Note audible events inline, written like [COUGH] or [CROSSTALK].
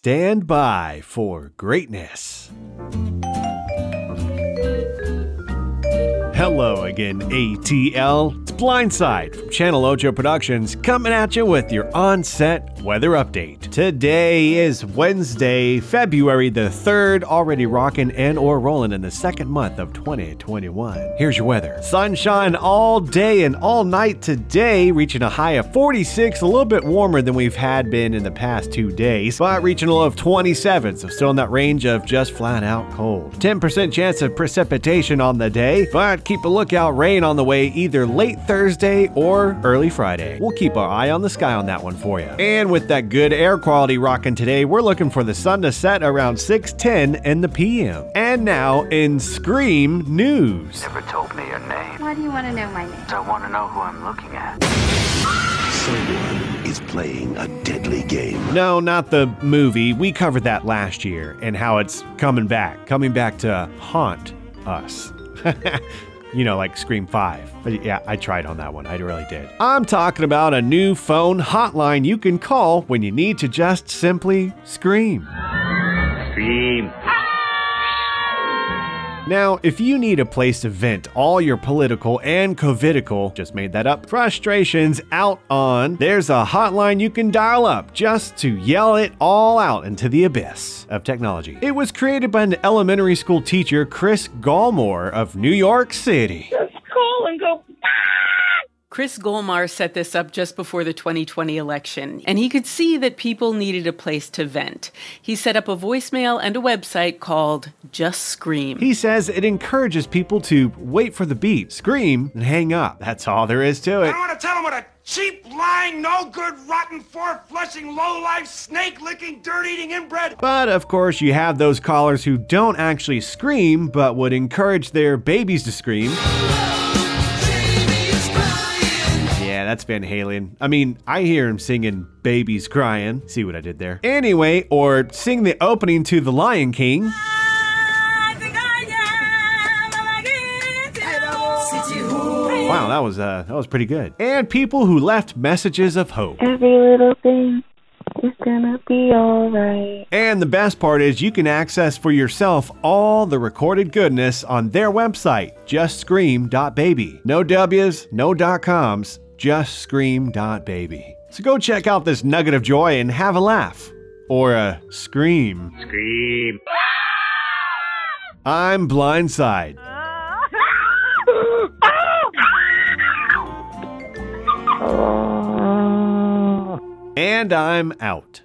Stand by for greatness. Hello again, ATL. Blindside from Channel Ocho Productions coming at you with your on-set weather update. Today is Wednesday, February the 3rd, already rocking and or rolling in the second month of 2021. Here's your weather. Sunshine all day and all night today, reaching a high of 46, a little bit warmer than we've had been in the past two days, but reaching a low of 27, so still in that range of just flat out cold. 10% chance of precipitation on the day, but keep a lookout rain on the way either late Thursday or early Friday. We'll keep our eye on the sky on that one for you. And with that good air quality rocking today, we're looking for the sun to set around 6:10 in the PM. And now in Scream News. Never told me your name. Why do you want to know my name? I want to know who I'm looking at. Someone is playing a deadly game. No, not the movie. We covered that last year and how it's coming back, coming back to haunt us. [LAUGHS] you know, like Scream 5. But yeah, I tried on that one. I really did. I'm talking about a new phone hotline you can call when you need to just simply scream. Scream. Now, if you need a place to vent all your political and covidical, just made that up, frustrations out on, there's a hotline you can dial up just to yell it all out into the abyss of technology. It was created by an elementary school teacher, Chris Gallmore of New York City. Just call and go, Chris Golmar set this up just before the 2020 election, and he could see that people needed a place to vent. He set up a voicemail and a website called Just Scream. He says it encourages people to wait for the beat, scream, and hang up. That's all there is to it. I want to tell him what a cheap, lying, no good, rotten, four flushing, low life, snake licking, dirt eating inbred. But of course, you have those callers who don't actually scream, but would encourage their babies to scream. That's Van Halen. I mean, I hear him singing Babies Crying. See what I did there? Anyway, or sing the opening to The Lion King. Wow, that was uh, that was pretty good. And people who left messages of hope. every little thing is gonna be alright. And the best part is you can access for yourself all the recorded goodness on their website, justscream.baby. No W's, no dot coms, justscream.baby. So go check out this nugget of joy and have a laugh. Or a scream. Scream. I'm Blindside. And I'm out.